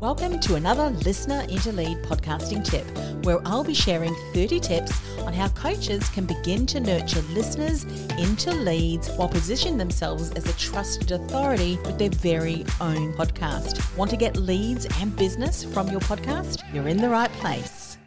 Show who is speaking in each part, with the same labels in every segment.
Speaker 1: Welcome to another Listener into Lead podcasting tip, where I'll be sharing 30 tips on how coaches can begin to nurture listeners into leads while positioning themselves as a trusted authority with their very own podcast. Want to get leads and business from your podcast? You're in the right place.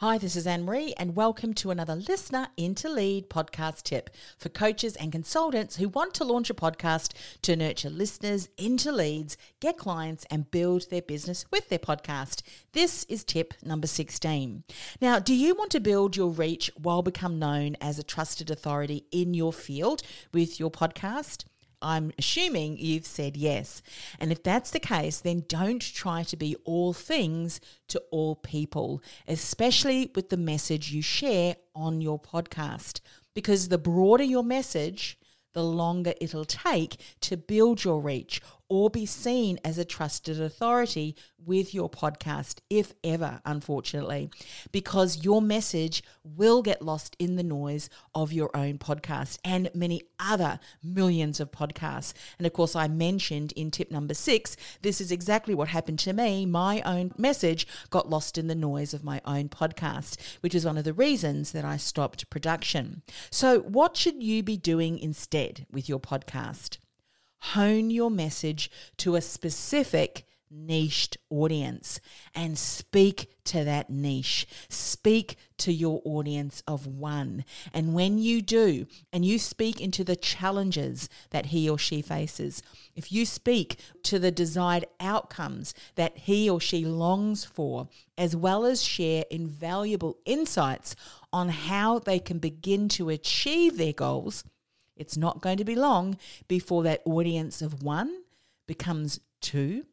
Speaker 1: Hi, this is Annemarie, and welcome to another Listener into Lead podcast tip for coaches and consultants who want to launch a podcast to nurture listeners into leads, get clients, and build their business with their podcast. This is tip number 16. Now, do you want to build your reach while become known as a trusted authority in your field with your podcast? I'm assuming you've said yes. And if that's the case, then don't try to be all things to all people, especially with the message you share on your podcast. Because the broader your message, the longer it'll take to build your reach or be seen as a trusted authority with your podcast, if ever, unfortunately, because your message will get lost in the noise of your own podcast and many other millions of podcasts. And of course, I mentioned in tip number six, this is exactly what happened to me. My own message got lost in the noise of my own podcast, which is one of the reasons that I stopped production. So, what should you be doing instead with your podcast? Hone your message to a specific niched audience and speak to that niche. Speak to your audience of one. And when you do, and you speak into the challenges that he or she faces, if you speak to the desired outcomes that he or she longs for, as well as share invaluable insights on how they can begin to achieve their goals it's not going to be long before that audience of one becomes two,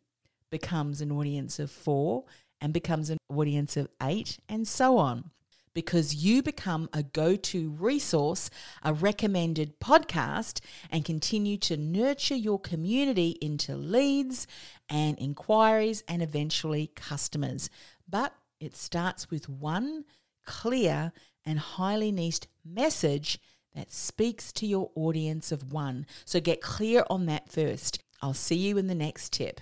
Speaker 1: becomes an audience of four, and becomes an audience of eight, and so on. Because you become a go to resource, a recommended podcast, and continue to nurture your community into leads and inquiries and eventually customers. But it starts with one clear and highly niched message that speaks to your audience of one. So get clear on that first. I'll see you in the next tip.